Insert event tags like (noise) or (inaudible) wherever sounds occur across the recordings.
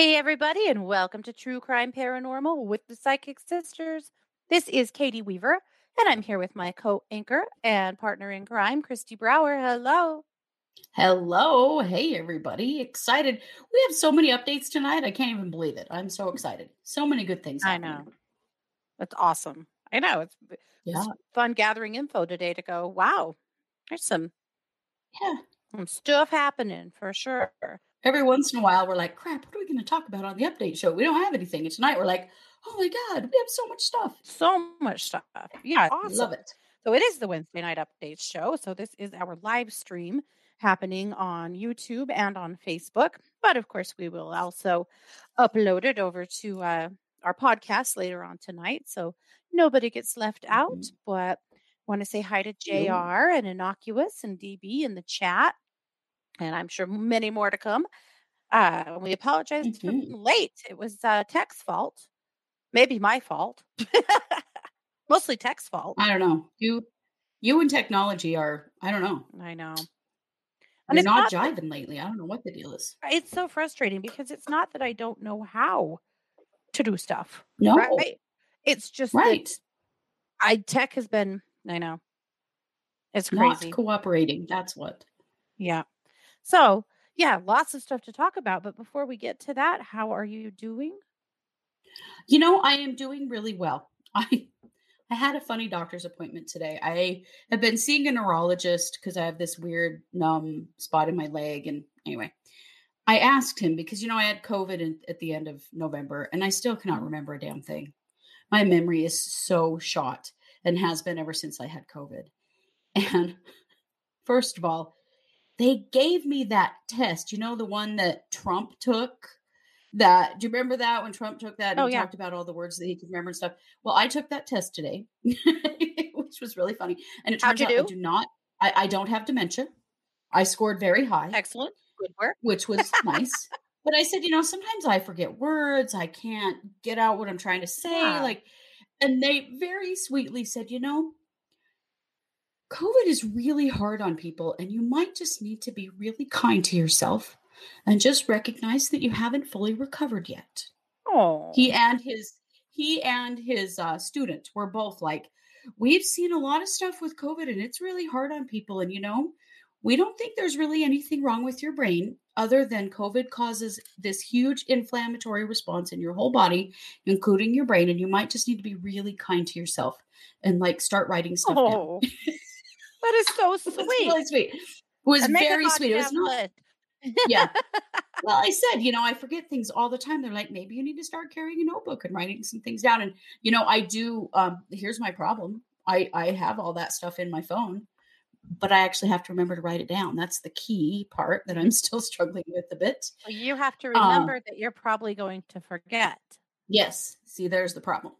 Hey, everybody, and welcome to True Crime Paranormal with the Psychic Sisters. This is Katie Weaver, and I'm here with my co anchor and partner in crime, Kristi Brower. Hello. Hello. Hey, everybody. Excited. We have so many updates tonight. I can't even believe it. I'm so excited. So many good things. I know. That's awesome. I know. It's, Yeah. it's fun gathering info today to go, wow, there's some, Yeah. some stuff happening for sure. Every once in a while, we're like, crap, what are we going to talk about on the update show? We don't have anything. And tonight, we're like, oh my God, we have so much stuff. So much stuff. Yeah, awesome. Love it. So it is the Wednesday night update show. So this is our live stream happening on YouTube and on Facebook. But of course, we will also upload it over to uh, our podcast later on tonight. So nobody gets left out. Mhm. But want to say hi to. JR and Innocuous and DB in the chat. And I'm sure many more to come. Uh, we apologize for Mhm. being late. It was uh, Tech's fault. Maybe my fault. (laughs) Mostly Tech's fault. I don't know. You, you and technology are, I don't know. I know. And You're it's not not jiving lately. I don't know what the deal is. it's so frustrating because it's not that I don't know how to do stuff, No. right? It's just Right. that I tech has been, I know, it's Not crazy. cooperating. That's what. Yeah. So, yeah, lots of stuff to talk about. But before we get to that, how are you doing? You know, I am doing really well. (laughs) I I had a funny doctor's appointment today. I have been seeing a neurologist because I have this weird numb spot in my leg. And anyway, I asked him because you know I had COVID in, at the end of November, and I still cannot remember a damn thing. My memory is so shot and has been ever since I had COVID. (laughs) And first of all, they gave me that test. You know the one that Trump took. That do you remember that when Trump took that and Oh, yeah. talked about all the words that he could remember and stuff? Well, I took that test today, (laughs) which was really funny. And it How'd turns out I do? do not. I, I don't have dementia. I scored very high, Excellent. Good work. which was nice. (laughs) But I said, you know, sometimes I forget words. I can't get out what I'm trying to say. Yeah. Like, and they very sweetly said, you know, COVID is really hard on people, and you might just need to be really kind to yourself and just recognize that you haven't fully recovered yet. Oh, He and his he and his uh, student were both like, we've seen a lot of stuff with COVID, and it's really hard on people. And you know, we don't think there's really anything wrong with your brain other than COVID causes this huge inflammatory response in your whole body, including your brain. And you might just need to be really kind to yourself and like start writing stuff down. (laughs) that is so sweet. really sweet. It was very sweet. It was not (laughs) yeah. (laughs) Well, I said, you know, I forget things all the time. They're like, maybe you need to start carrying a notebook and writing some things down. And you know, I do. Um, here's my problem. I I have all that stuff in my phone, but I actually have to remember to write it down. That's the key part that I'm (laughs) still struggling with a bit. Well, you have to Uh, remember that you're probably going to forget. yes. See, there's the problem.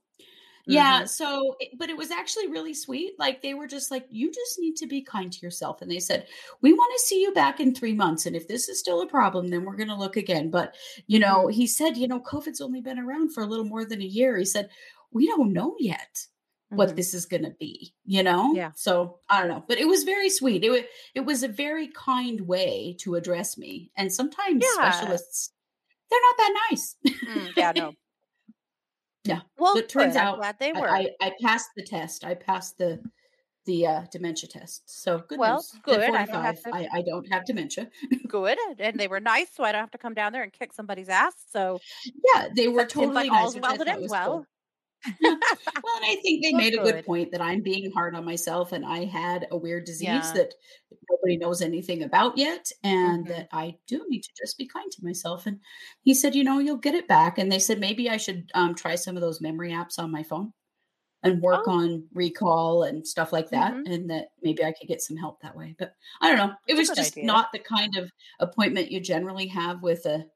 Yeah. Mhm. So, but it was actually really sweet. Like they were just like, you just need to be kind to yourself. And they said, we want to see you back in three months. And if this is still a problem, then we're going to look again. But, you know, Mhm. he said, you know, COVID's only been around for a little more than a year. He said, we don't know yet what Mhm. this is going to be, you know? Yeah. So I don't know, but it was very sweet. It was, it was a very kind way to address me. And sometimes Yeah. specialists, they're not that nice. Mm, yeah. No. Yeah. Well, it turns good. I'm out glad they I, were. I, I passed the test. I passed the the uh, dementia test. So good Well, news. Good. I don't have to. I, I don't have dementia. (laughs) Good. And they were nice, so I don't have to come down there and kick somebody's ass. So yeah, they were totally like nice, all's well that ends well. cool. (laughs) Well, and I think they made a good good. point that I'm being hard on myself and I had a weird disease Yeah. that nobody knows anything about yet and Mhm. that I do need to just be kind to myself. And he said, you know, you'll get it back. And they said maybe I should um, try some of those memory apps on my phone and work Oh. on recall and stuff like that. Mhm. And that maybe I could get some help that way. But I don't know. It That's was just idea. not the kind of appointment you generally have with a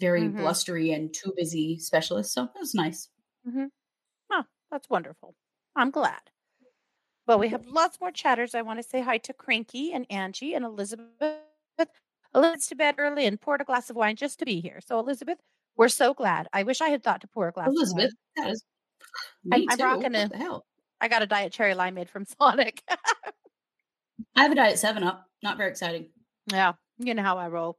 very Mhm. blustery and too busy specialist. So it was nice. hmm Oh, that's wonderful. I'm glad. Well, we have lots more chatters. I want to say hi to Cranky and Angie and Elizabeth. Elizabeth's to bed early and poured a glass of wine just to be here. So, Elizabeth, we're so glad. I wish I had thought to pour a glass of Elizabeth, that is (laughs) I'm, me I'm too. rocking What a. the hell? I got a diet cherry limeade from Sonic. I have a diet seven up. Not very exciting. yeah, you know how I roll.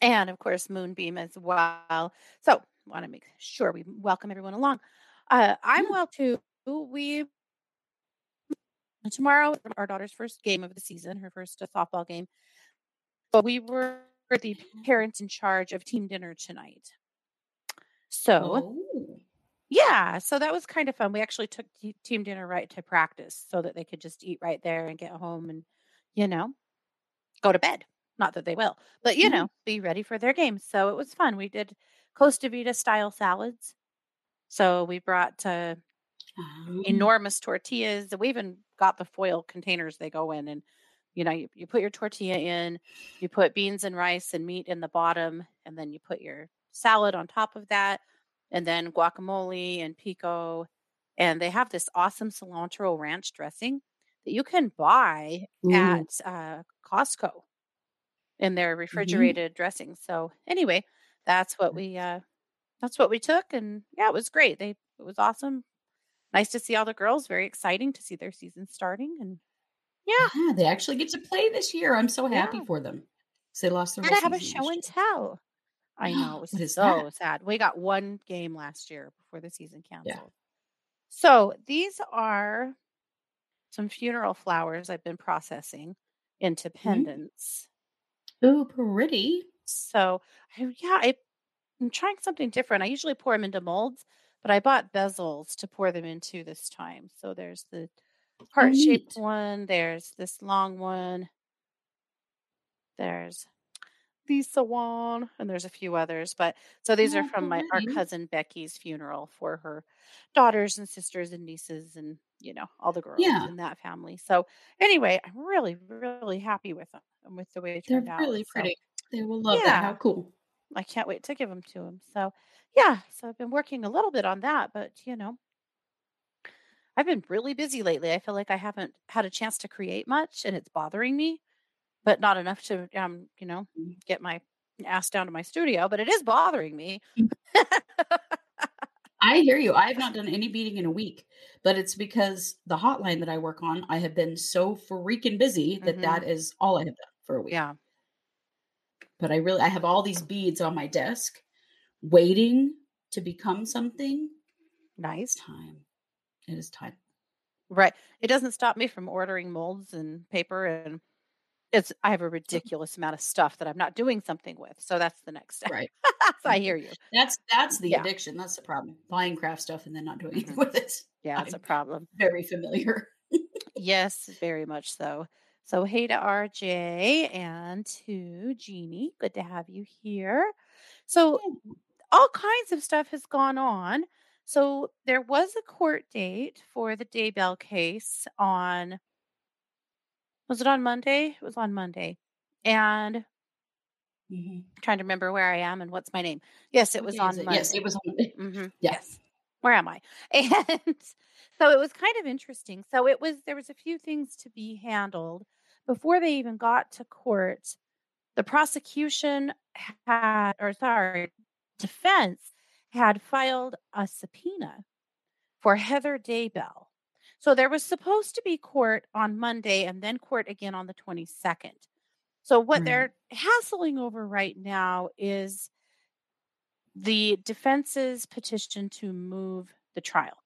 and of course Moonbeam as well. So want to make sure we welcome everyone along. Uh, I'm well too. We tomorrow our daughter's first game of the season, her first uh, softball game. But we were the parents in charge of team dinner tonight. So Oh. yeah, so that was kind of fun. We actually took te- team dinner right to practice so that they could just eat right there and get home and you know go to bed. Not that they will, but you Yeah. know, be ready for their game. So it was fun. We did Costa Vida style salads. So we brought uh, Um, enormous tortillas. We even got the foil containers they go in, and you know, you, you put your tortilla in, you put beans and rice and meat in the bottom, and then you put your salad on top of that, and then guacamole and pico. And they have this awesome cilantro ranch dressing that you can buy Ooh. at uh, Costco in their Mhm. refrigerated dressing. So anyway, that's what we uh that's what we took and yeah, it was great. They it was awesome. Nice to see all the girls, very exciting to see their season starting and yeah, Yeah, they actually get to play this year. I'm so happy yeah. for them. They lost their And I have a show and tell. I know, it was so that? sad. We got one game last year before the season canceled. Yeah. So these are some funeral flowers I've been processing mm-hmm. into pendants. Ooh, pretty. So I, yeah, I I'm trying something different. I usually pour them into molds, but I bought bezels to pour them into this time. So there's the heart-shaped neat. one, there's this long one, there's Lisa one, and there's a few others. But so these are Oh, from my our cousin Becky's funeral for her daughters and sisters and nieces and you know all the girls Yeah. in that family. So anyway, I'm really really happy with them and with the way it They're turned out. really So pretty. They will love that. How cool. I can't wait to give them to him. So yeah, so I've been working a little bit on that, but you know, I've been really busy lately. I feel like I haven't had a chance to create much and it's bothering me, but not enough to um, you know, Mm. get my ass down to my studio, but it is bothering me. Mm. (laughs) I hear you. I have not done any beating in a week, but it's because the hotline that I work on, I have been so freaking busy that Mhm. that is all I have done for a week. Yeah. But I really I have all these beads on my desk waiting to become something. Nice. time. It is time. Right. It doesn't stop me from ordering molds and paper and it's I have a ridiculous amount of stuff that I'm not doing something with. So that's the next step. Right. (laughs) so I hear you. That's that's the Yeah. addiction. That's the problem. Buying craft stuff and then not doing anything Mhm. with it. Yeah, (laughs) it's a problem. very familiar. Yes, very much so. So, hey to RJ and to Jeannie. Good to have you here. So, all kinds of stuff has gone on. So, there was a court date for the Daybell case on, was it on Monday? It was on Monday. And Mhm. Trying to remember where I am and what's my name. Yes, it was on it? Yes, Monday. it was on Monday. (laughs) hmm Yeah. Yes. Where am I? (laughs) And so it was kind of interesting. So it was there was a few things to be handled before they even got to court. The prosecution had, or sorry, defense had filed a subpoena for Heather Daybell. So there was supposed to be court on Monday and then court again on the 22nd. So what Right. they're hassling over right now is the defense's petition to move the trial.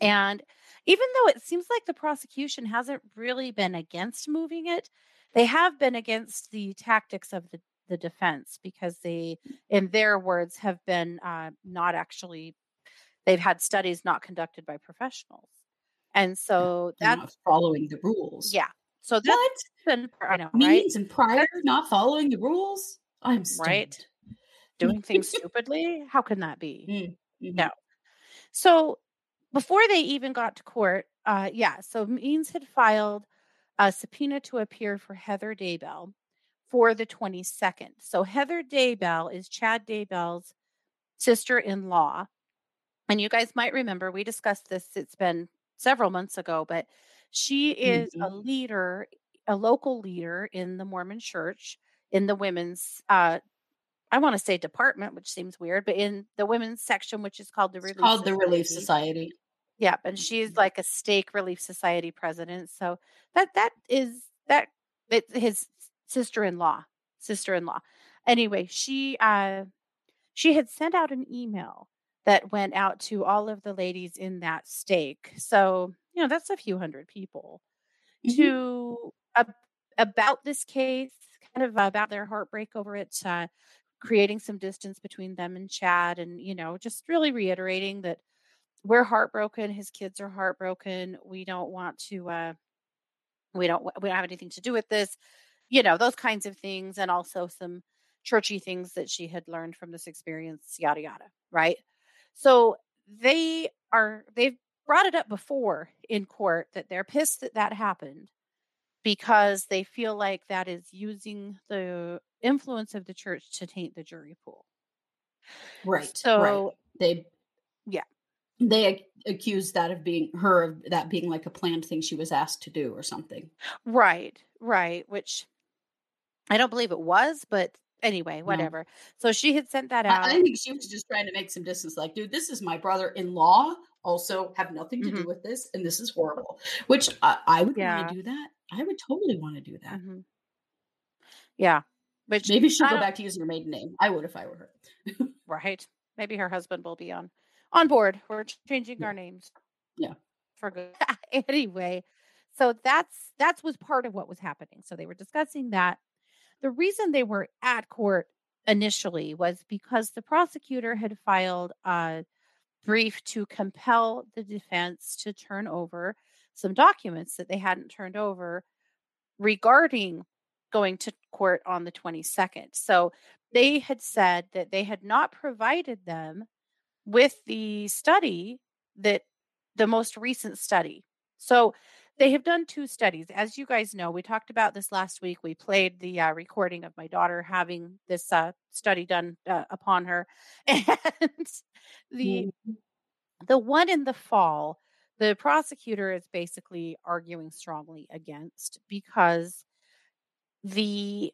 And even though it seems like the prosecution hasn't really been against moving it, they have been against the tactics of the, the defense because they, in their words, have been uh, not actually, they've had studies not conducted by professionals. And so They're that's, not following the rules. yeah. So that's What? been, I know, right? Means and Prior not following the rules? I'm Right? Doing things stupidly? How can that be? Mm, mhm. No. So before they even got to court, uh, yeah, so Means had filed a subpoena to appear for Heather Daybell for the 22nd. So Heather Daybell is Chad Daybell's sister in law. And you guys might remember we discussed this, it's been several months ago, but she is a Mhm. leader, a local leader in the Mormon church in the women's uh I want to say department, which seems weird, but in the women's section, which is called the Relief called the Relief Society. Yep, and she's like a stake relief society president. So that that is that it's his sister-in-law, sister-in-law. Anyway, she uh she had sent out an email that went out to all of the ladies in that stake. So, you know, that's a few hundred people Mhm. to ab- about this case, kind of about their heartbreak over it, uh, creating some distance between them and Chad, and you know, just really reiterating that we're heartbroken. His kids are heartbroken. We don't want to. Uh, we don't. We don't have anything to do with this. You know, those kinds of things, and also some churchy things that she had learned from this experience. Yada yada. Right. So they are. They've brought it up before in court that they're pissed that that happened because they feel like that is using the influence of the church to taint the jury pool. Right. right. So They yeah. They accused that of being her of that being like a planned thing she was asked to do or something. Right, right, which I don't believe it was, but anyway, No. whatever. So she had sent that out. I, I think she was just trying to make some distance, like, dude, this is my brother-in-law. Also, have nothing to do Mhm. with this, and this is horrible. Which I, I would Yeah. want to do that. I would totally want to do that. Mhm. Yeah. Which Maybe she'll I go don't- back to using her maiden name. I would if I were her. (laughs) right. Maybe her husband will be on on board. We're changing Yeah. our names. Yeah. For good. (laughs) anyway, so that's that's was part of what was happening. So they were discussing that. The reason they were at court initially was because the prosecutor had filed a brief to compel the defense to turn over some documents that they hadn't turned over regarding going to court on the 22nd. So they had said that they had not provided them with the study that the most recent study. So they have done two studies. As you guys know, we talked about this last week. We played the uh, recording of my daughter having this uh, study done uh, upon her. (laughs) And the Mhm. the one in the fall, the prosecutor is basically arguing strongly against because the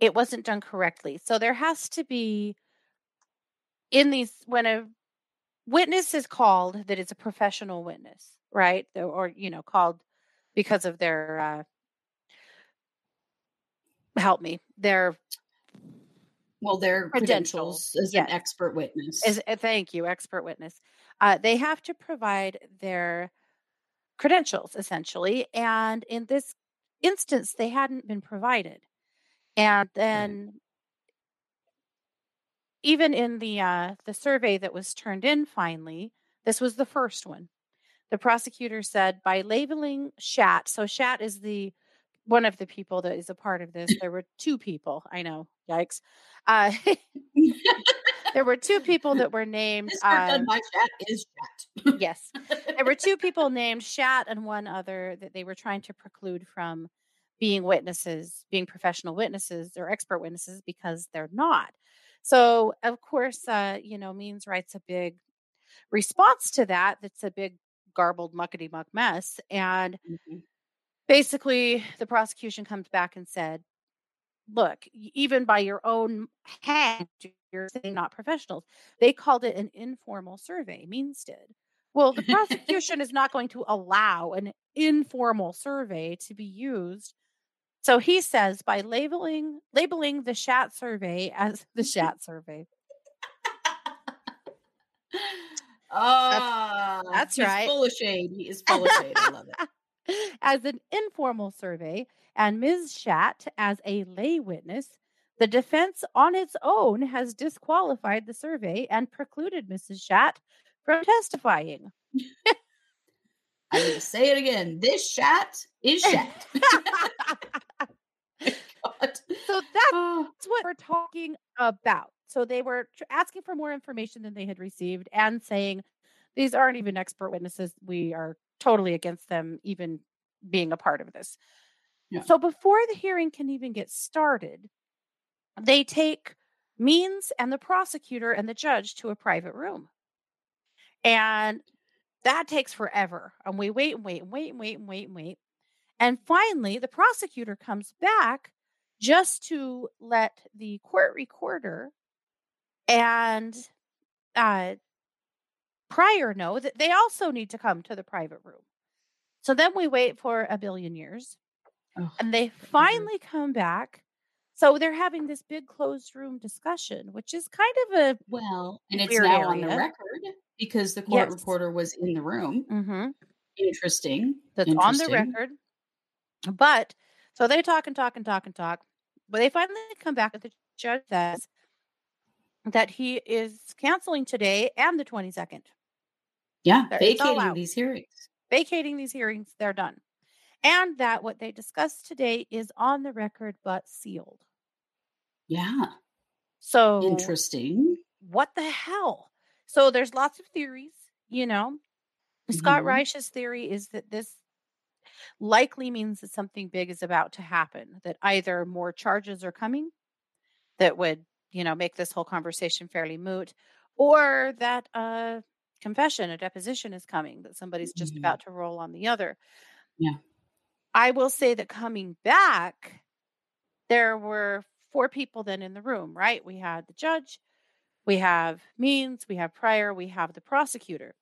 it wasn't done correctly. So there has to be in these when a witness is called that is a professional witness, right? Or, or, you know, called because of their uh help me, their Well, their Credentials, credentials, as yes. an expert witness. is uh, thank you, expert witness. Uh, they have to provide their credentials essentially, and in this instance, they hadn't been provided. And then, even in the uh, the survey that was turned in, finally, this was the first one. The prosecutor said by labeling Shat, so Shat is the one of the people that is a part of this. There were two people. I know, yikes. Uh, (laughs) there were two people that were named. by chat is chat. yes, there were two people named Shat and one other that they were trying to preclude from being witnesses, being professional witnesses or expert witnesses because they're not. So, of course, uh, you know, Means writes a big response to that. That's a big garbled muckety muck mess. And Mhm. basically, the prosecution comes back and said, look, even by your own hand, you're saying not professionals. They called it an informal survey, Means did. Well, the (laughs) prosecution is not going to allow an informal survey to be used. So he says by labeling labeling the Shat survey as the Shat survey. (laughs) Ah, that's he's right. Full of shade. He is full of shade. I love it. (laughs) as an informal survey and Ms. Shat as a lay witness, the defense on its own has disqualified the survey and precluded Mrs. Shat from testifying. (laughs) Going to say it again. This chat is chat. (laughs) God. So that's Oh, what we're talking about. So they were tr- asking for more information than they had received and saying these aren't even expert witnesses. We are totally against them even being a part of this. Yeah. So before the hearing can even get started, they take Means and the prosecutor and the judge to a private room. And that takes forever. And we wait and wait and wait and wait and wait and wait. And finally, the prosecutor comes back just to let the court recorder and uh, Prior know that they also need to come to the private room. So then we wait for a billion years Ugh, and they finally come back So they're having this big closed room discussion, which is kind of a Well, and it's now on the record because the court Yes. reporter was in the room. hmm Interesting. that's on the record. But so they talk and talk and talk and talk. But they finally come back and the judge says that he is canceling today and the 22nd. Yeah, all vacating these hearings. Vacating these hearings, they're done. And that what they discussed today is on the record but sealed. Yeah, So interesting. what the hell? So there's lots of theories, you know. Scott Mhm. Reich's theory is that this likely means that something big is about to happen, that either more charges are coming that would, you know, make this whole conversation fairly moot, or that a confession, a deposition is coming, that somebody's just Mhm. about to roll on the other. Yeah. I will say that coming back, there were four people then in the room, right? We had the judge, we have Means, we have Prior, we have the prosecutor.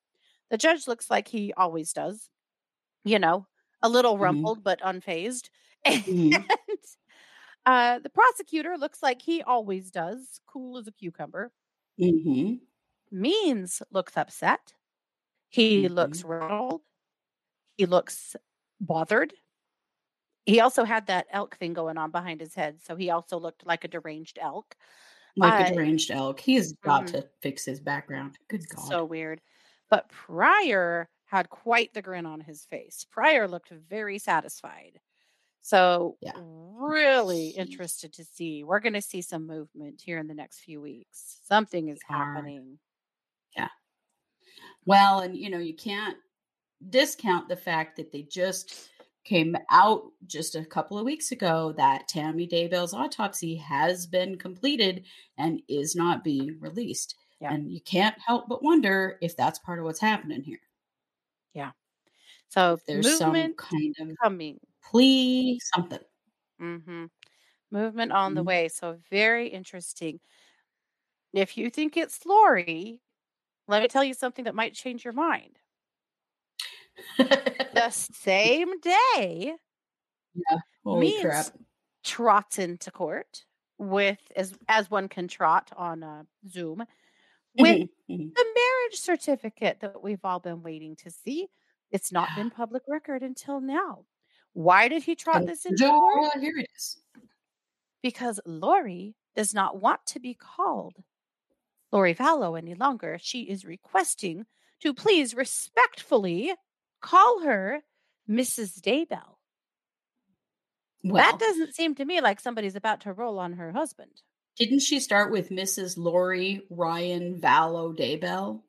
The judge looks like he always does, you know, a little Mhm. rumpled but unfazed. (laughs) Mhm. And uh, the prosecutor looks like he always does, cool as a cucumber. Mhm. Means looks upset. He looks Mhm. rattled. He looks bothered. He also had that elk thing going on behind his head, so he also looked like a deranged elk. Like a Uh, deranged elk. He's got mhm. to fix his background. Good God. So weird. But Prior had quite the grin on his face. Prior looked very satisfied. So, Yeah. really interested to see. We're going to see some movement here in the next few weeks. Something is Are. happening. Yeah. Well, and you know, you can't discount the fact that they just came out just a couple of weeks ago that Tammy Daybell's autopsy has been completed and is not being released. Yeah. And you can't help but wonder if that's part of what's happening here. So, If there's some kind of coming. plea, something. hmm Movement on the Mhm. way. So, very interesting. If you think it's Lori, let me tell you something that might change your mind. The (laughs) same day, Holy means crap. trots into court with as as one can trot on uh, Zoom with Mhm, mhm. the marriage certificate that we've all been waiting to see. It's not been public record until now. Why did he trot this into court? here it is. Because Lori does not want to be called Lori Vallow any longer. She is requesting to please respectfully call her Mrs. Daybell. Well, that doesn't seem to me like somebody's about to roll on her husband. Didn't she start with Mrs. Lori Ryan Vallow Daybell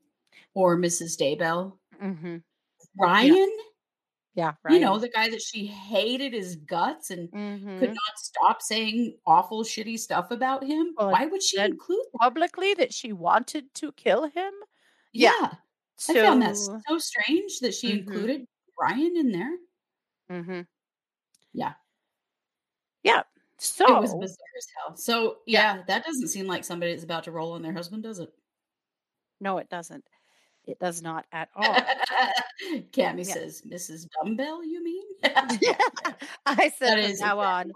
or Mrs. Daybell? Mm-hmm. Ryan? Yeah, right. You know, the guy that she hated his guts and Mhm. could not stop saying awful, shitty stuff about him. Well, Why would she include that? publicly that she wanted to kill him. Yeah. yeah. I found that So, so strange that she Mhm. included Ryan in there. mhm. Yeah. yeah. It So was bizarre as hell. So, Yeah. yeah, that doesn't seem like somebody that's about to roll on their husband, does it? no, it doesn't. It does not at all. (laughs) Cammy Yeah. says, Mrs. Dumbbell, you mean? (laughs) I said that from is now on.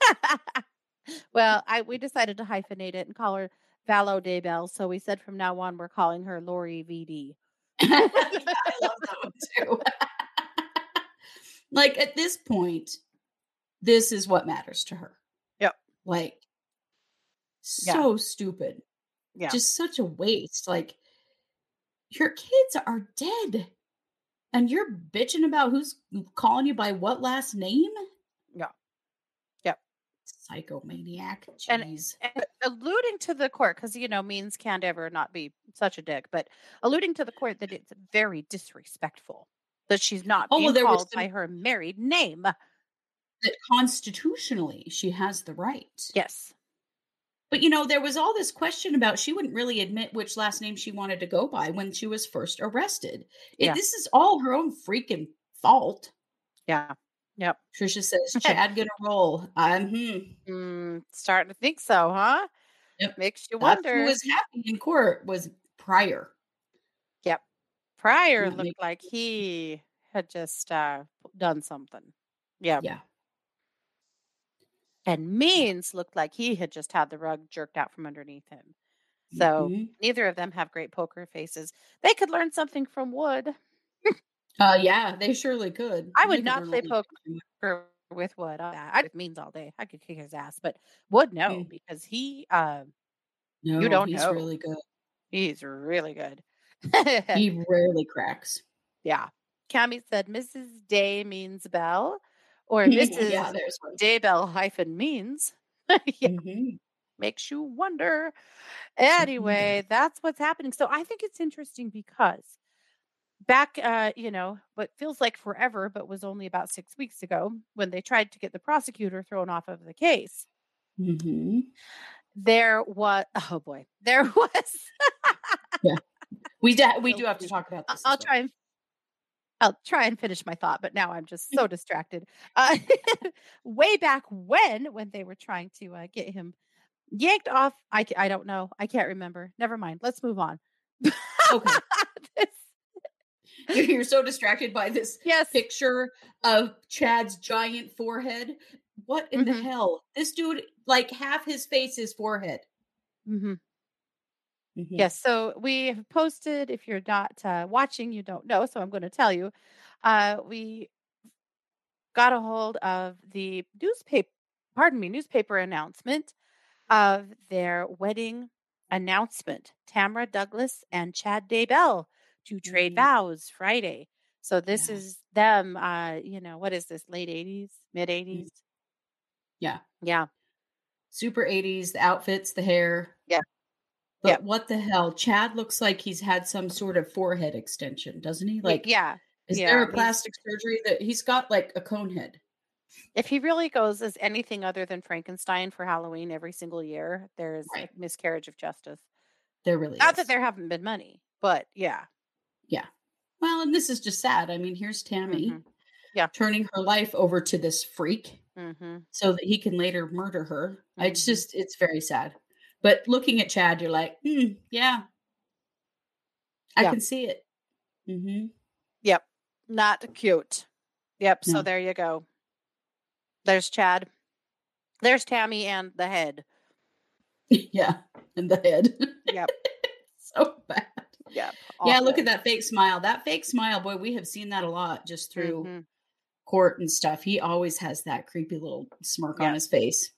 (laughs) well, I we decided to hyphenate it and call her Vallow Daybell. So we said from now on we're calling her Lori VD. yeah, I love that one too. like at this point, this is what matters to her. Yep. Like Yeah. so stupid. Yeah. Just such a waste. Like your kids are dead. And you're bitching about who's calling you by what last name? Yeah. Yep. Psychomaniac. And- Jeez. And alluding to the court, because you know, means can't ever not be such a dick, but alluding to the court that it's very disrespectful that she's not Oh, being well, there was called some- by her married name. That constitutionally she has the right. Yes. But you know, there was all this question about she wouldn't really admit which last name she wanted to go by when she was first arrested. It, This is all her own freaking fault. Yeah. Yep. Trisha says, (laughs) Chad gonna roll. I'm hmm. Mm, starting to think so, huh? Yep. Makes you That's wonder. who was happy in court was Prior. Yep. Prior looked like he had just uh, done something. Yeah. Yeah. And Means looked like he had just had the rug jerked out from underneath him. So Mhm. neither of them have great poker faces. They could learn something from Wood. Uh, yeah, they surely could. I would not play lot from it. poker with Wood. I with Means all day. I could kick his ass, but Wood no, Mm. because he uh, you don't he's know. really good. He's really good. (laughs) He rarely cracks. yeah. Cammy said Mrs. Day means Bell or Mrs. one. Daybell hyphen means. (laughs) yeah, Mhm. makes you wonder. Mhm. Anyway, that's what's happening. So I think it's interesting because back uh, you know, what feels like forever, but was only about six weeks ago when they tried to get the prosecutor thrown off of the case, Mhm. there was (laughs) oh boy, there (laughs) was yeah. We da- we do have to talk about this. I'll well. try and I'll try and finish my thought, but now I'm just so (laughs) distracted. Uh, (laughs) way back when, when they were trying to uh, get him yanked off, I, I don't know. I can't remember. Never mind. Let's move on. Okay. (laughs) This- You're- so distracted by this yes. picture of Chad's giant forehead. What in the Mhm. hell? This dude, like half his face is forehead. hmm Mhm. Yes. So we have posted. If you're not uh, watching, you don't know. So I'm going to tell you. Uh, we got a hold of the newspaper. Pardon me, newspaper announcement of their wedding announcement. Tamara Douglas and Chad Daybell to trade Mhm. vows Friday. So this Yeah. is them. Uh, you know what is this? Late 80s, mid 80s. Yeah. Yeah. Super 80s, the outfits, the hair. Yeah. But Yeah. what the hell? Chad looks like he's had some sort of forehead extension, doesn't he? Like, yeah. is yeah, there a he's- plastic surgery that he's got like a cone head? If he really goes as anything other than Frankenstein for Halloween every single year, there's Right. a miscarriage of justice. There really Not is. that there haven't been many, but yeah. Yeah. Well, and this is just sad. I mean, here's Tammy Mhm. Yeah. turning her life over to this freak hmm so that he can later murder her. It's Mhm. just, it's very sad. But looking at Chad, you're like, hmm, yeah, I Yeah. can see it. hmm Yep. Not cute. Yep. So there you go. There's Chad. There's Tammy and the head. (laughs) yeah, and the head. Yep. (laughs) so bad. Yep. Yeah, look at that fake smile. That fake smile, boy, we have seen that a lot just through Mhm. court and stuff. He always has that creepy little smirk on his face.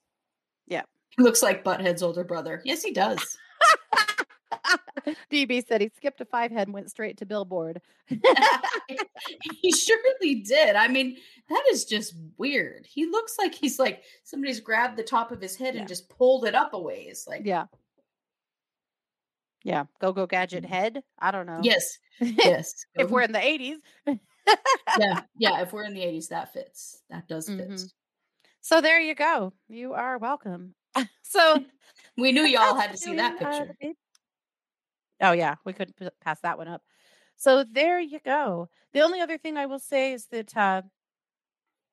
Looks like Butthead's older brother. Yes, he does. (laughs) DB said he skipped a five head and went straight to Billboard. (laughs) he surely did. I mean, that is just weird. He looks like he's like somebody's grabbed the top of his head Yeah. and just pulled it up a ways. Like, yeah. Yeah. Go go gadget head. I don't know. Mm-hmm. yes, (laughs) yes. if we're in the 80s. yeah, yeah. If we're in the 80s, that fits. That does fit. Mhm. So there you go. You are welcome. (laughs) so We knew y'all had to see that picture. Oh yeah, we couldn't pass that one up. So there you go. The only other thing I will say is that uh,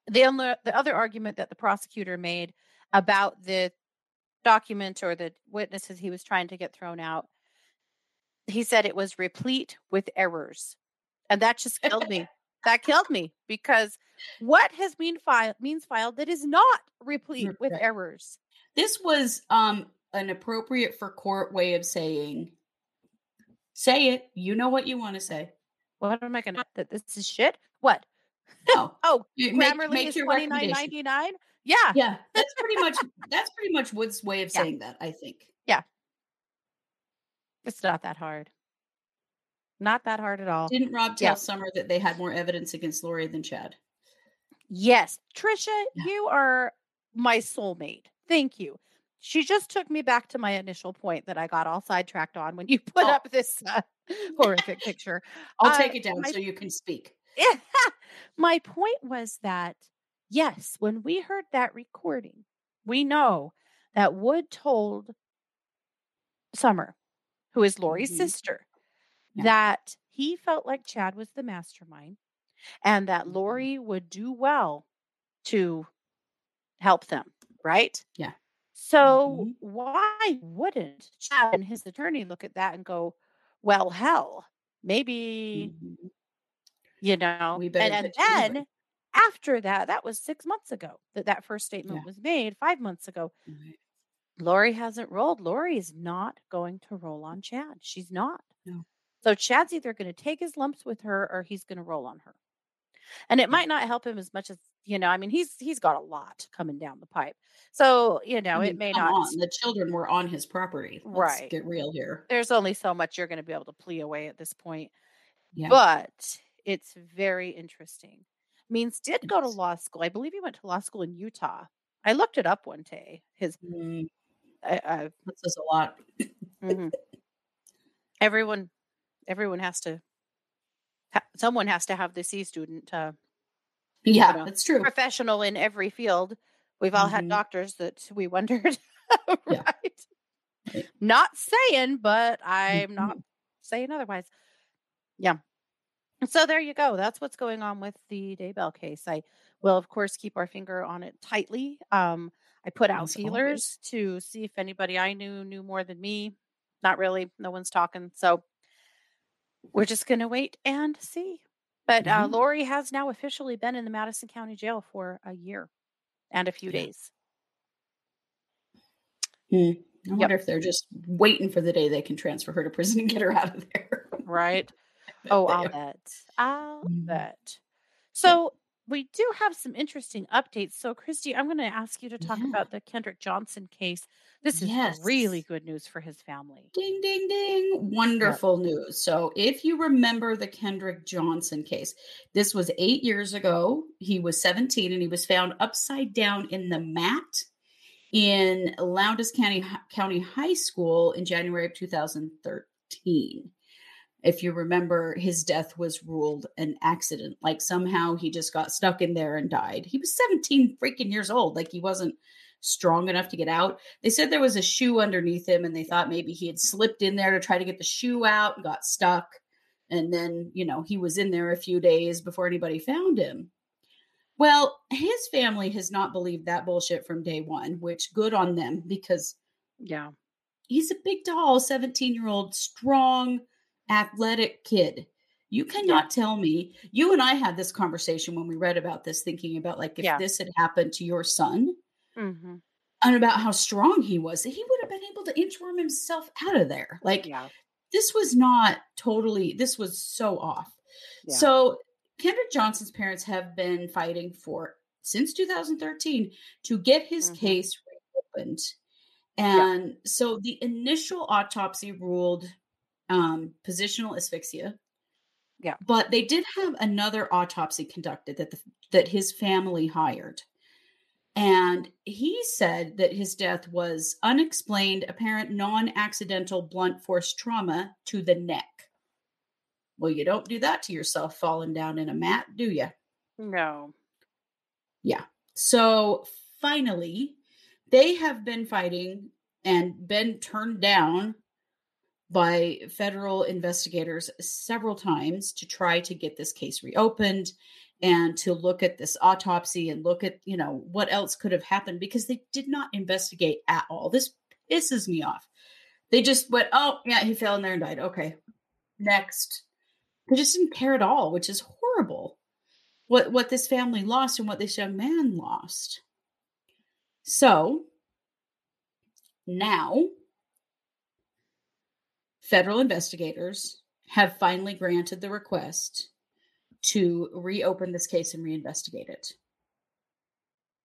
the only, the other argument that the prosecutor made about the document or the witnesses he was trying to get thrown out, he said it was replete with errors, and that just killed me. that killed me because what has mean file means filed that is not replete with errors? This was um an appropriate for court way of saying, say it. You know what you want to say. What am I going to? That this is shit. What? No, (laughs) Oh, make, Grammarly make is twenty nine ninety nine. Yeah, Yeah, that's pretty much (laughs) that's pretty much Wood's way of Yeah. saying that. I think. Yeah. It's not that hard. Not that hard at all. Didn't Rob tell Yeah. Summer that they had more evidence against Lori than Chad? Yes, Trisha, Yeah. you are my soulmate. Thank you. She just took me back to my initial point that I got all sidetracked on when you (laughs) put Oh. up this uh, horrific picture. I'll Uh, take it down my- so you can speak. (laughs) my point was that yes, when we heard that recording, we know that Wood told Summer, who is Lori's Mhm. sister, Yeah. that he felt like Chad was the mastermind and that Mhm. Lori would do well to help them, right? Yeah. So Mhm. why wouldn't Chad and his attorney look at that and go, well, hell, maybe Mhm. you know We and, better and moving. then After that, that was six months ago that that first statement Yeah. was made, five months ago. Right. Lori hasn't rolled. Lori is not going to roll on Chad. She's not. No. So Chad's either going to take his lumps with her or he's going to roll on her. And it might not help him as much as, you know, I mean, he's he's got a lot coming down the pipe. So, you I know, it may not on. The children were on his property. Let's right. get real here. There's only so much you're going to be able to plea away at this point. Yeah. But it's very interesting. Means did go to law school. I believe he went to law school in Utah. I looked it up one day. His Mm, I, I, that says a lot. mhm. everyone everyone has to ha- someone has to have the C student uh, you Yeah, know that's true. professional in every field. We've all had hmm doctors that we wondered, (laughs) Yeah. right? Right. Not saying, but I'm not Mhm. saying otherwise. Yeah. So there you go. That's what's going on with the Daybell case. I will, of course, keep our finger on it tightly. Um, I put out As always. feelers to see if anybody I knew knew more than me. Not really. No one's talking. So we're just going to wait and see. But uh, hmm Lori has now officially been in the Madison County Jail for a year and a few Yeah. days. Mm. I Yep. wonder if they're just waiting for the day they can transfer her to prison and get her out of there. Right. (laughs) Oh, I'll bet. I'll Mhm. bet. So we do have some interesting updates. So, Kristi, I'm going to ask you to talk Yeah. about the Kendrick Johnson case. This is really good news for his family. Ding, ding, ding. Wonderful news. So, if you remember the Kendrick Johnson case, this was eight years ago. He was 17 and he was found upside down in the mat in Lowndes County, County High School in January of 2013. If you remember, his death was ruled an accident. Like somehow he just got stuck in there and died. He was 17 freaking years old. Like he wasn't strong enough to get out. They said there was a shoe underneath him and they thought maybe he had slipped in there to try to get the shoe out and got stuck. And then, you know, he was in there a few days before anybody found him. Well, his family has not believed that bullshit from day one, which good on them because Yeah. he's a big, doll, 17 year old, strong, athletic kid. You Yeah. cannot tell me. You and I had this conversation when we read about this, thinking about like if Yeah. this had happened to your son hmm and about how strong he was, he would have been able to inchworm himself out of there. Like Yeah. this was not totally, this was so off. Yeah. So Kendrick Johnson's parents have been fighting for since 2013 to get his hmm case reopened. Yeah. And so the initial autopsy ruled um, positional asphyxia, Yeah. but they did have another autopsy conducted that the, that his family hired. And he said that his death was unexplained, apparent, non accidental blunt force trauma to the neck. Well, you don't do that to yourself falling down in a mat, do you? No. Yeah. So finally, they have been fighting and been turned down by federal investigators several times to try to get this case reopened and to look at this autopsy and look at, you know, what else could have happened because they did not investigate at all. This pisses me off. They just went, oh, yeah, he fell in there and died. Okay. Next. They just didn't care at all, which is horrible. What what this family lost and what this young man lost. So now federal investigators have finally granted the request to reopen this case and reinvestigate it.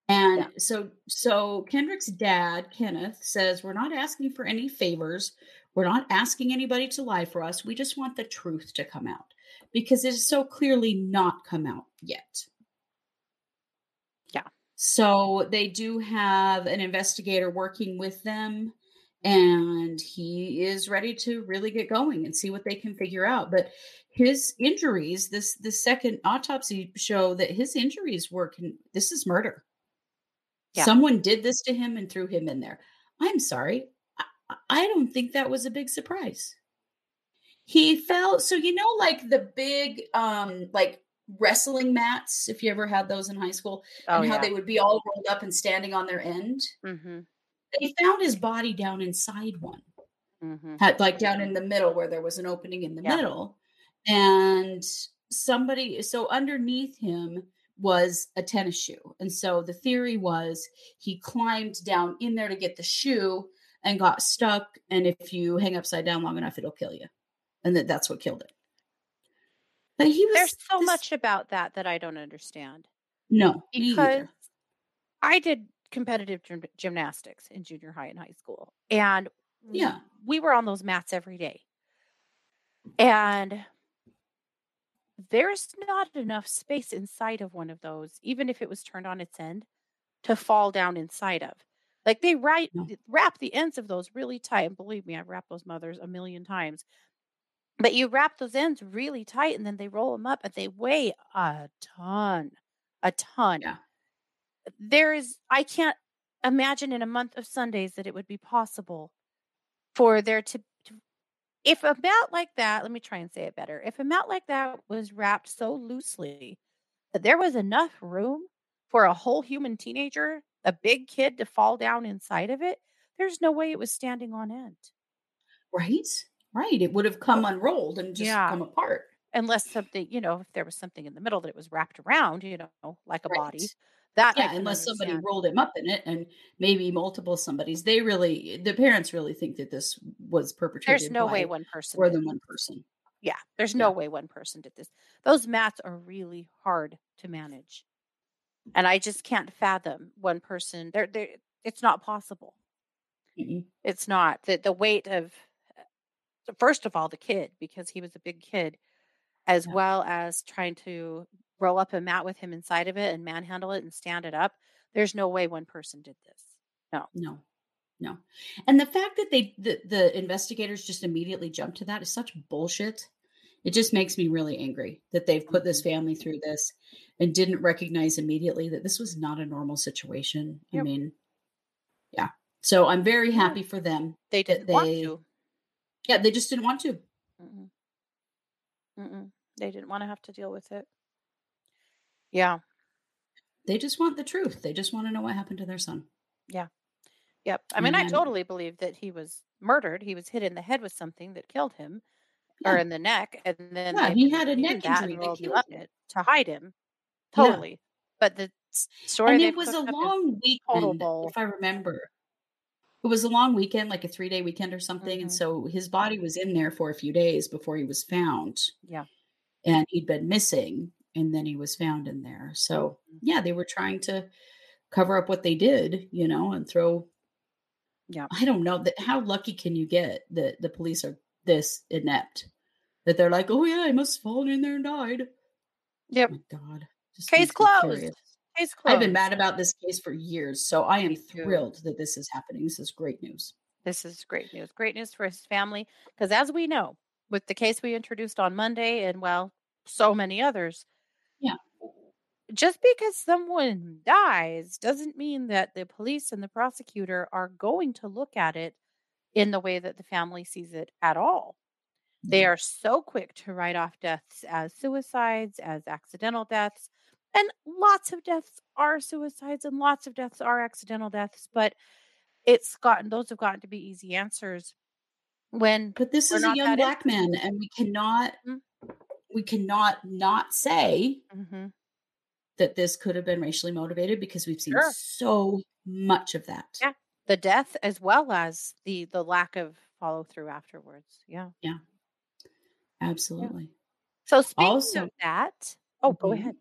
And Yeah. so so Kendrick's dad, Kenneth, says we're not asking for any favors. We're not asking anybody to lie for us. We just want the truth to come out because it is so clearly not come out yet. Yeah. So they do have an investigator working with them and he is ready to really get going and see what they can figure out but his injuries this the second autopsy show that his injuries were con- this is murder. Yeah. someone did this to him and threw him in there. I'm sorry I, I- don't think that was a big surprise. He fell so you know like the big um like wrestling mats if you ever had those in high school Oh, and how yeah. they would be all rolled up and standing on their end? Hmm they found his body down inside one hmm had like down in the middle where there was an opening in the Yeah. middle and somebody so underneath him was a tennis shoe. And so the theory was he climbed down in there to get the shoe and got stuck. And if you hang upside down long enough, it'll kill you. And that that's what killed it. But he was There's so this- much about that that I don't understand. No, Because. I did competitive gym- gymnastics in junior high and high school. And Yeah. we were on those mats every day. And there's not enough space inside of one of those, even if it was turned on its end, to fall down inside of. Like they write, No. wrap the ends of those really tight. And believe me, I've wrapped those mothers a million times. But you wrap those ends really tight and then they roll them up and they weigh a ton, a ton. Yeah. There is, I can't imagine in a month of Sundays that it would be possible for there to, to if a mat like that, let me try and say it better. If a mat like that was wrapped so loosely that there was enough room for a whole human teenager, a big kid to fall down inside of it, there's no way it was standing on end. Right? Right. It would have come unrolled and just Yeah. come apart. Unless something, you know, if there was something in the middle that it was wrapped around, you know, like a body. That Yeah, unless somebody rolled him up in it and maybe multiple somebody's. They really, the parents really think that this was perpetrated There's no way one person more than one person. Yeah, there's Yeah. no way one person did this. Those mats are really hard to manage. And I just can't fathom one person. They're, they're, it's not possible. Mm-mm. It's not. The, the weight of, uh, first of all, the kid, because he was a big kid, as well as trying to roll up a mat with him inside of it and manhandle it and stand it up. There's no way one person did this. No. No, no. And the fact that they, the, the investigators just immediately jumped to that is such bullshit. It just makes me really angry that they've put this Mhm. family through this and didn't recognize immediately that this was not a normal situation. I mean, yeah. So I'm very happy for them. They didn't want they- to. Yeah, they just didn't want to. Mm-mm. Mm-mm. They didn't want to have to deal with it. Yeah. They just want the truth. They just want to know what happened to their son. Yeah. Yep. I mean, I totally believe that he was murdered. He was hit in the head with something that killed him, or in the neck, and then Yeah, he had a neck that injury and that killed him. it to hide him. Yeah. Totally. But the story And it was a cooked up is long weekend, if I remember. It was a long weekend, like a three day weekend or something. And Mhm. so his body was in there for a few days before he was found. Yeah. And he'd been missing. And then he was found in there. So, Mhm. yeah, they were trying to cover up what they did, you know, and throw. Yeah. I don't know that. How lucky can you get that the police are this inept that they're like, oh, yeah, I must have fallen in there and died. Yep. Oh my God. Just Case closed. Case closed. I've been mad about this case for years, so I am thrilled that this is happening. This is great news. This is great news. Great news for his family. Because as we know, with the case we introduced on Monday, and well, so many others, Yeah. just because someone dies doesn't mean that the police and the prosecutor are going to look at it in the way that the family sees it at all. They are so quick to write off deaths as suicides, as accidental deaths. And lots of deaths are suicides and lots of deaths are accidental deaths, but it's gotten those have gotten to be easy answers when But this is a young black man, and we cannot, Mhm. We cannot not say Mhm. that this could have been racially motivated because we've seen Sure. so much of that. Yeah. the death as well as the the lack of follow through afterwards. Yeah. Yeah. Absolutely. So speaking Also- of that, oh, go Mhm. ahead.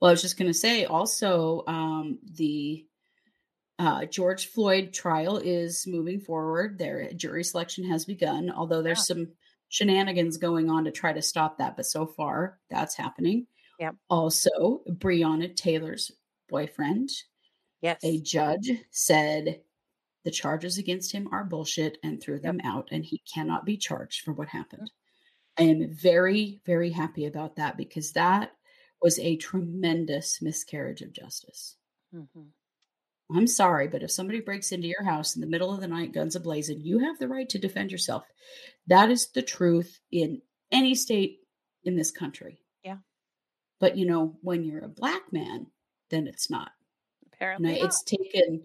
Well, I was just going to say also um, the uh, George Floyd trial is moving forward. Their jury selection has begun, although there's Yeah. some shenanigans going on to try to stop that. But so far, that's happening. Yep. Also, Breonna Taylor's boyfriend, Yes. a judge, said the charges against him are bullshit and threw them out, and he cannot be charged for what happened. I am very, very happy about that because that was a tremendous miscarriage of justice. Mhm. I'm sorry, but if somebody breaks into your house in the middle of the night, guns ablazing, you have the right to defend yourself. That is the truth in any state in this country. Yeah. But you know, when you're a black man, then it's not. Apparently, it's taken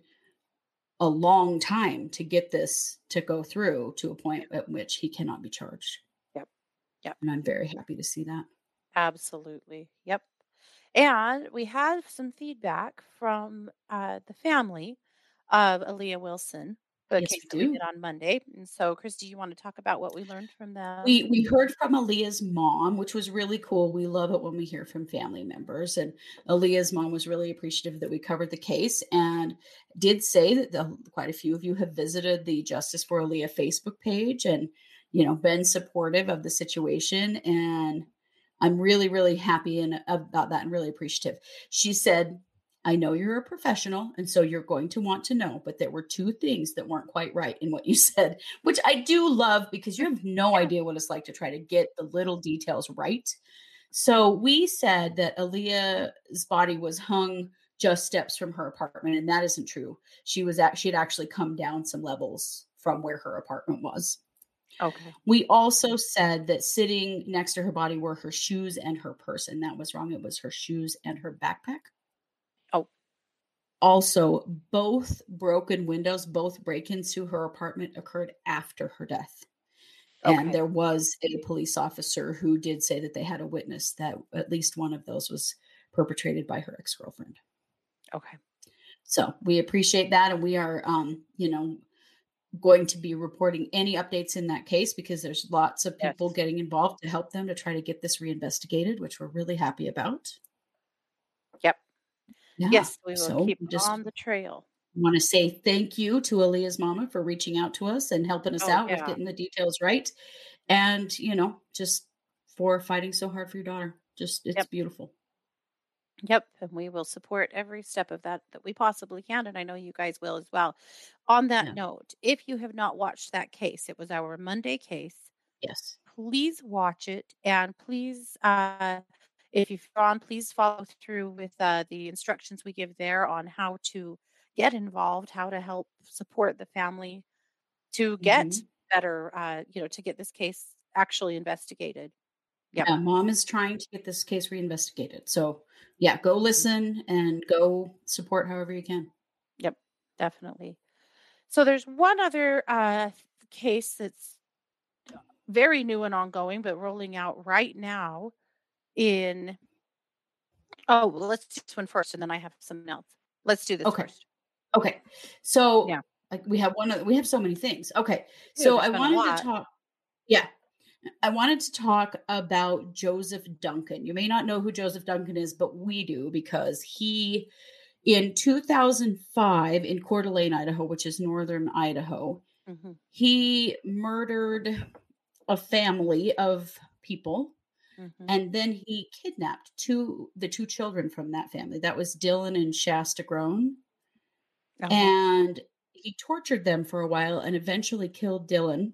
a long time to get this to go through to a point at which he cannot be charged. Yep. Yep. And I'm very happy to see that. Absolutely. Yep. And we have some feedback from uh, the family of Aliyah Wilson, the Yes, case we we do. did on Monday. And so, Kristi, you want to talk about what we learned from them? We we heard from Aliyah's mom, which was really cool. We love it when we hear from family members. And Aliyah's mom was really appreciative that we covered the case and did say that the, quite a few of you have visited the Justice for Aliyah Facebook page and you know been supportive of the situation. And I'm really really happy and uh, about that and really appreciative. She said. I know you're a professional, and so you're going to want to know, but there were two things that weren't quite right in what you (laughs) said which I do love because you have no idea what it's like to try to get the little details right. So we said that Aliyah's body was hung just steps from her apartment, and that isn't true. She was at, she had actually come down some levels from where her apartment was. Okay. We also said that sitting next to her body were her shoes and her purse, and that was wrong. It was her shoes and her backpack. Also, both broken windows, both break ins to her apartment occurred after her death. And there was a police officer who did say that they had a witness that at least one of those was perpetrated by her ex girlfriend. Okay. So we appreciate that. And we are, um, you know, going to be reporting any updates in that case because there's lots of people Yes. getting involved to help them to try to get this reinvestigated, which we're really happy about. Yeah. Yes, we will So keep just on the trail. I want to say thank you to Aliyah's mama for reaching out to us and helping us Oh, out with getting the details right. And, you know, just for fighting so hard for your daughter. Just, it's Yep. beautiful. Yep. And we will support every step of that that we possibly can. And I know you guys will as well. On that Yeah. note, if you have not watched that case, it was our Monday case. Yes. Please watch it. And please, uh, if you've gone, please follow through with uh, the instructions we give there on how to get involved, how to help support the family to get hmm better, uh, you know, to get this case actually investigated. Yep. Yeah. Mom is trying to get this case reinvestigated. So, yeah, go listen and go support however you can. Yep. Definitely. So there's one other uh, case that's very new and ongoing, but rolling out right now in. Oh, well, let's do this one first, and then I have something else. Let's do this Okay. first. Okay. So, Yeah. like, we have one, of- we have so many things. Okay. So, I wanted to talk. Yeah. I wanted to talk about Joseph Duncan. You may not know who Joseph Duncan is, but we do because he, in 2005, in Coeur d'Alene, Idaho, which is northern Idaho, hmm he murdered a family of people hmm and then he kidnapped two the two children from that family. That was Dylan and Shasta Groene. Uh-huh. And he tortured them for a while and eventually killed Dylan.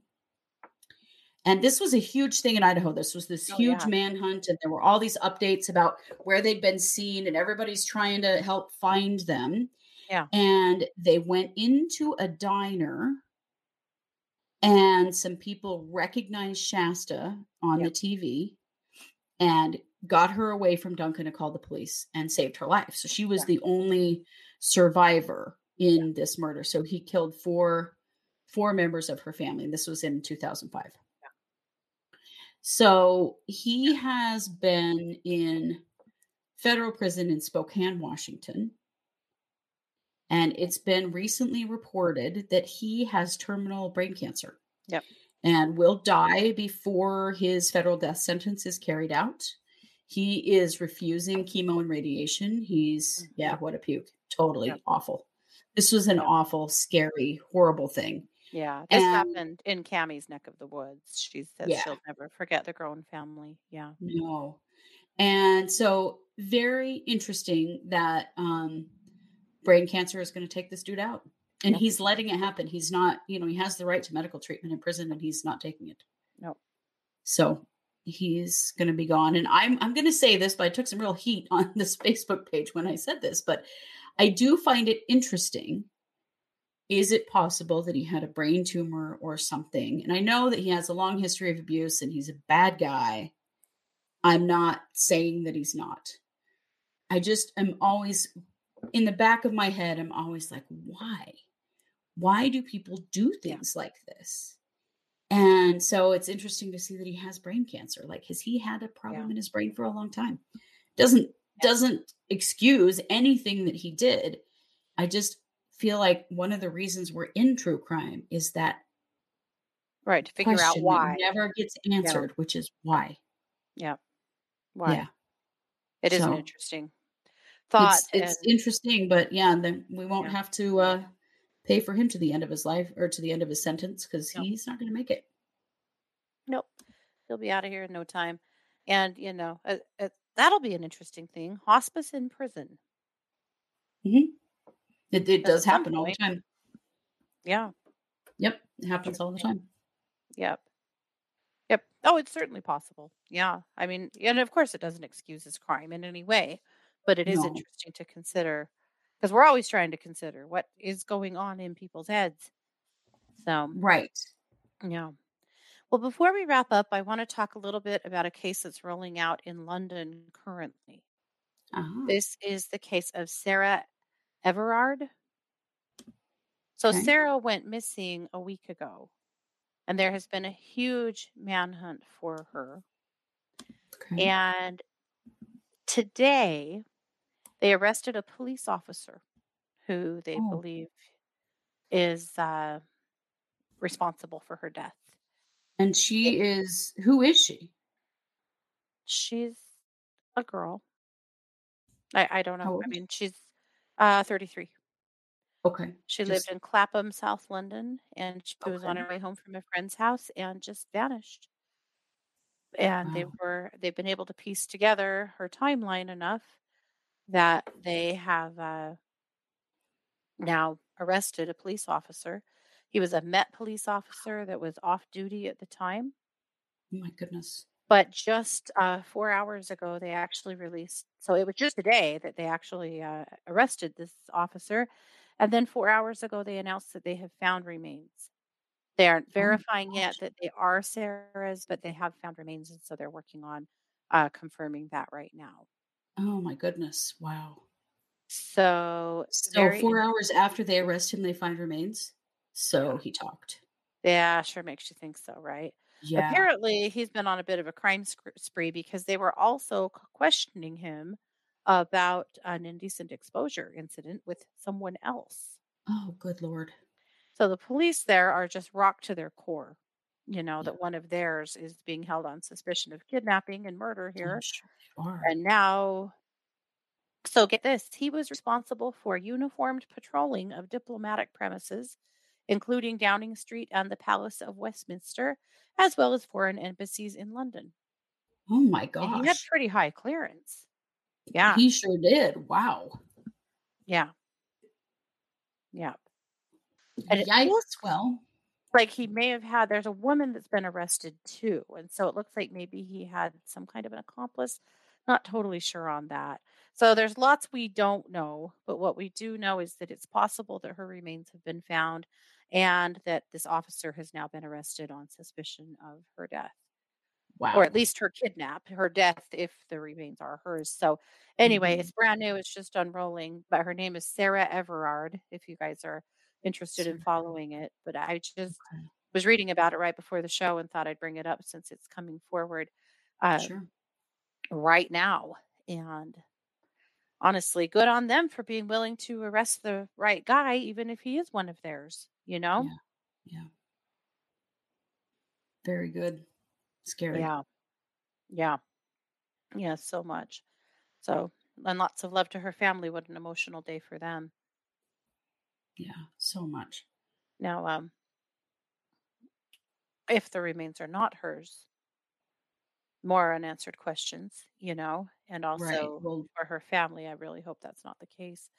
And this was a huge thing in Idaho. This was this Oh, huge yeah. manhunt, and there were all these updates about where they'd been seen, and everybody's trying to help find them. Yeah. And they went into a diner, and some people recognized Shasta on Yep. the TV and got her away from Duncan to call the police and saved her life. So she was Yeah. the only survivor in this murder. So he killed four four members of her family. This was in 2005. Yeah. So he has been in federal prison in Spokane, Washington. And it's been recently reported that he has terminal brain cancer Yep. And will die before his federal death sentence is carried out. He is refusing chemo and radiation. He's, yeah, what a puke. Totally awful. This was an awful, scary, horrible thing. Yeah. This And happened in Cammie's neck of the woods. She says yeah, she'll never forget the Groene family. Yeah. no. And so, very interesting that um, brain cancer is going to take this dude out. And he's letting it happen. He's not, you know, he has the right to medical treatment in prison and he's not taking it. No. So he's going to be gone. And I'm I'm going to say this, but I took some real heat on (laughs) this Facebook page when I said this, but I do find it interesting. Is it possible that he had a brain tumor or something? And I know that he has a long history of abuse and he's a bad guy. I'm not saying that he's not. I just am always in the back of my head, I'm always like, why? Why do people do Yeah. things like this? And so it's interesting to see that he has brain cancer. Like, has he had a Yeah. problem in his brain for a long time? Doesn't doesn't excuse anything that he did. I just feel like one of the reasons we're in true crime is that Right, to figure out why. never gets Yeah. answered, which is why. Yeah. Why? Yeah. It is an interesting thought it's it's and interesting, but yeah, then we won't yeah. have to uh pay for him to the end of his life or to the end of his sentence because No. he's not gonna make it. Nope. He'll be out of here in no time. And you know, uh, uh, that'll be an interesting thing. Hospice in prison. Mhm. It it does happen all the time. yeah. Yep, it happens all the time. Yep. Yep. Oh, it's certainly possible. Yeah. I mean, and of course, it doesn't excuse his crime in any way, but it is No. interesting to consider because we're always trying to consider what is going on in people's heads. So, Right. yeah. Well, before we wrap up, I want to talk a little bit about a case that's rolling out in London currently. Uh-huh. This is the case of Sarah Everard. So, Okay. Sarah went missing a week ago, and there has been a huge manhunt for her. Okay. And today, they arrested a police officer who they Oh. believe is uh, responsible for her death. And she is who is she? she's a girl. I, I don't know. I mean, she's uh, 33. Okay. She lived in Clapham, South London, and she was on her way home from a friend's house and just vanished. And they were they've been able to piece together her timeline enough that they have uh, now arrested a police officer. He was a Met police officer that was off duty at the time. Oh my goodness. But just uh, four hours ago, they actually released. So it was just today that they actually uh, arrested this officer. And then four hours ago, they announced that they have found remains. They aren't Oh verifying yet that they are Sarah's, but they have found remains. And so they're working on uh, confirming that right now. Oh my goodness. Wow. So So very, four hours after they arrest him, they find remains. So yeah, he talked. yeah, sure makes you think so, right? Yeah. Apparently, he's been on a bit of a crime spree because they were also questioning him about an indecent exposure incident with someone else. Oh, good lord. So the police there are just rocked to their core, you know, Yeah. that one of theirs is being held on suspicion of kidnapping and murder I'm here. sure. And now, so get this, he was responsible for uniformed patrolling of diplomatic premises, including Downing Street and the Palace of Westminster, as well as foreign embassies in London. Oh my And he had pretty high clearance. Yeah. He sure did. Wow. Yeah. Yeah. And it feels Well, like he may have had, there's a woman that's been arrested too. And so it looks like maybe he had some kind of an accomplice. Not totally sure on that. So there's lots we don't know, but what we do know is that it's possible that her remains have been found and that this officer has now been arrested on suspicion of her death. Or at least her kidnap, her death, if the remains are hers. So, anyway, hmm it's brand new. It's just unrolling. But her name is Sarah Everard, if you guys are interested in following it. But I just was reading about it right before the show and thought I'd bring it up since it's coming forward uh, Sure. right now. And honestly, good on them for being willing to arrest the right guy, even if he is one of theirs, you know? Yeah. Yeah. Very good. Scary. Yeah. Yeah. Yeah. So much. So, and lots of love to her family. What an emotional day for them. Yeah. So much. Now, um, if the remains are not hers, more unanswered questions, you know, and Right. also Well, for her family, I really hope that's not the case.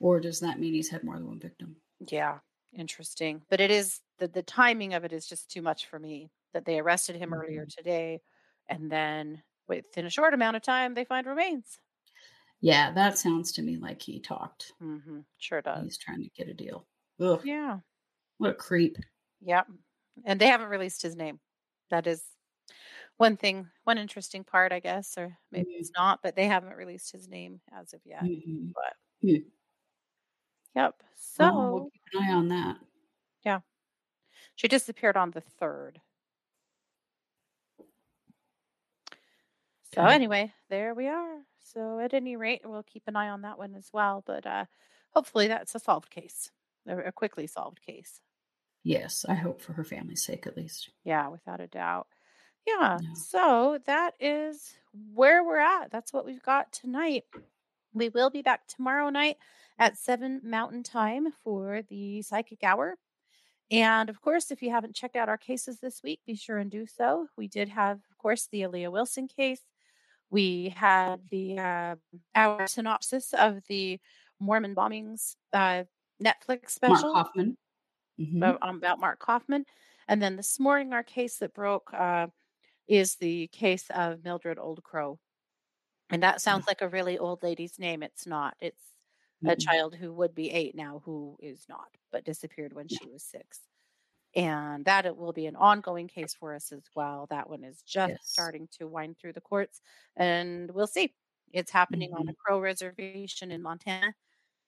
or does that mean he's had more than one victim? Yeah, interesting. But it is the the timing of it is just too much for me that they arrested him earlier Mhm. today and then within a short amount of time they find remains. Yeah, that sounds to me like he talked. hmm Sure does. He's trying to get a deal. Ugh, Yeah. what a creep. Yep. And they haven't released his name. That is one thing, one interesting part, I guess, or maybe Mm, it's not, but they haven't released his name as of yet. mhm. But Hmm. yep. Well, we'll So, keep an eye on that. yeah, she disappeared on the 3rd. So Okay. anyway, there we are. So at any rate, we'll keep an eye on that one as well. But uh, hopefully that's a solved case, a quickly solved case. Yes, I hope for her family's sake at least. Yeah, without a doubt. Yeah. Yeah. So that is where we're at. That's what we've got tonight. We will be back tomorrow night at 7 Mountain Time for the Psychic Hour. And of course, if you haven't checked out our cases this week, be sure and do so. We did have, of course, the Aliyah Wilson case. We had the uh, our synopsis of the Mormon bombings uh, Netflix Mark special Hofmann. Mhm. about, um, about Mark Hofmann. And then this morning, our case that broke uh, is the case of Mildred Old Crow. And that sounds like a really old lady's name. It's not. It's a Mm-mm. child who would be eight now who is not, but disappeared when she was six. And that it will be an ongoing case for us as well. That one is just Yes. starting to wind through the courts, and we'll see. It's happening on a Mhm. crow reservation in Montana,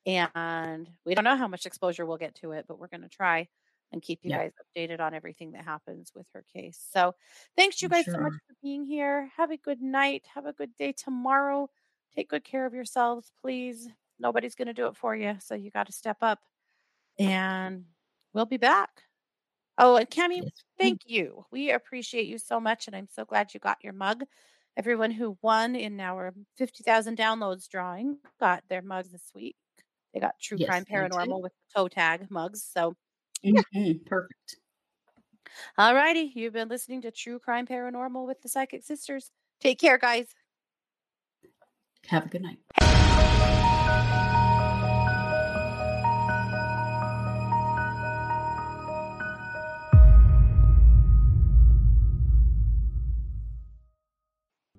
and we don't know how much exposure we'll get to it, but we're going to try and keep you Yeah. guys updated on everything that happens with her case. So, thanks you guys so much for being here. Have a good night. Have a good day tomorrow. Take good care of yourselves, please. Nobody's going to do it for you, so you got to step up. And we'll be back. Oh, and Cami, Yes. Thank you. We appreciate you so much, and I'm so glad you got your mug. Everyone who won in our 50,000 downloads drawing got their mugs this week. They got True Yes, Crime. Paranormal with the toe tag mugs. So, Mhm. Perfect. all righty, you've been listening to True Crime Paranormal with the Psychic Sisters. Take care, guys. Have a good night.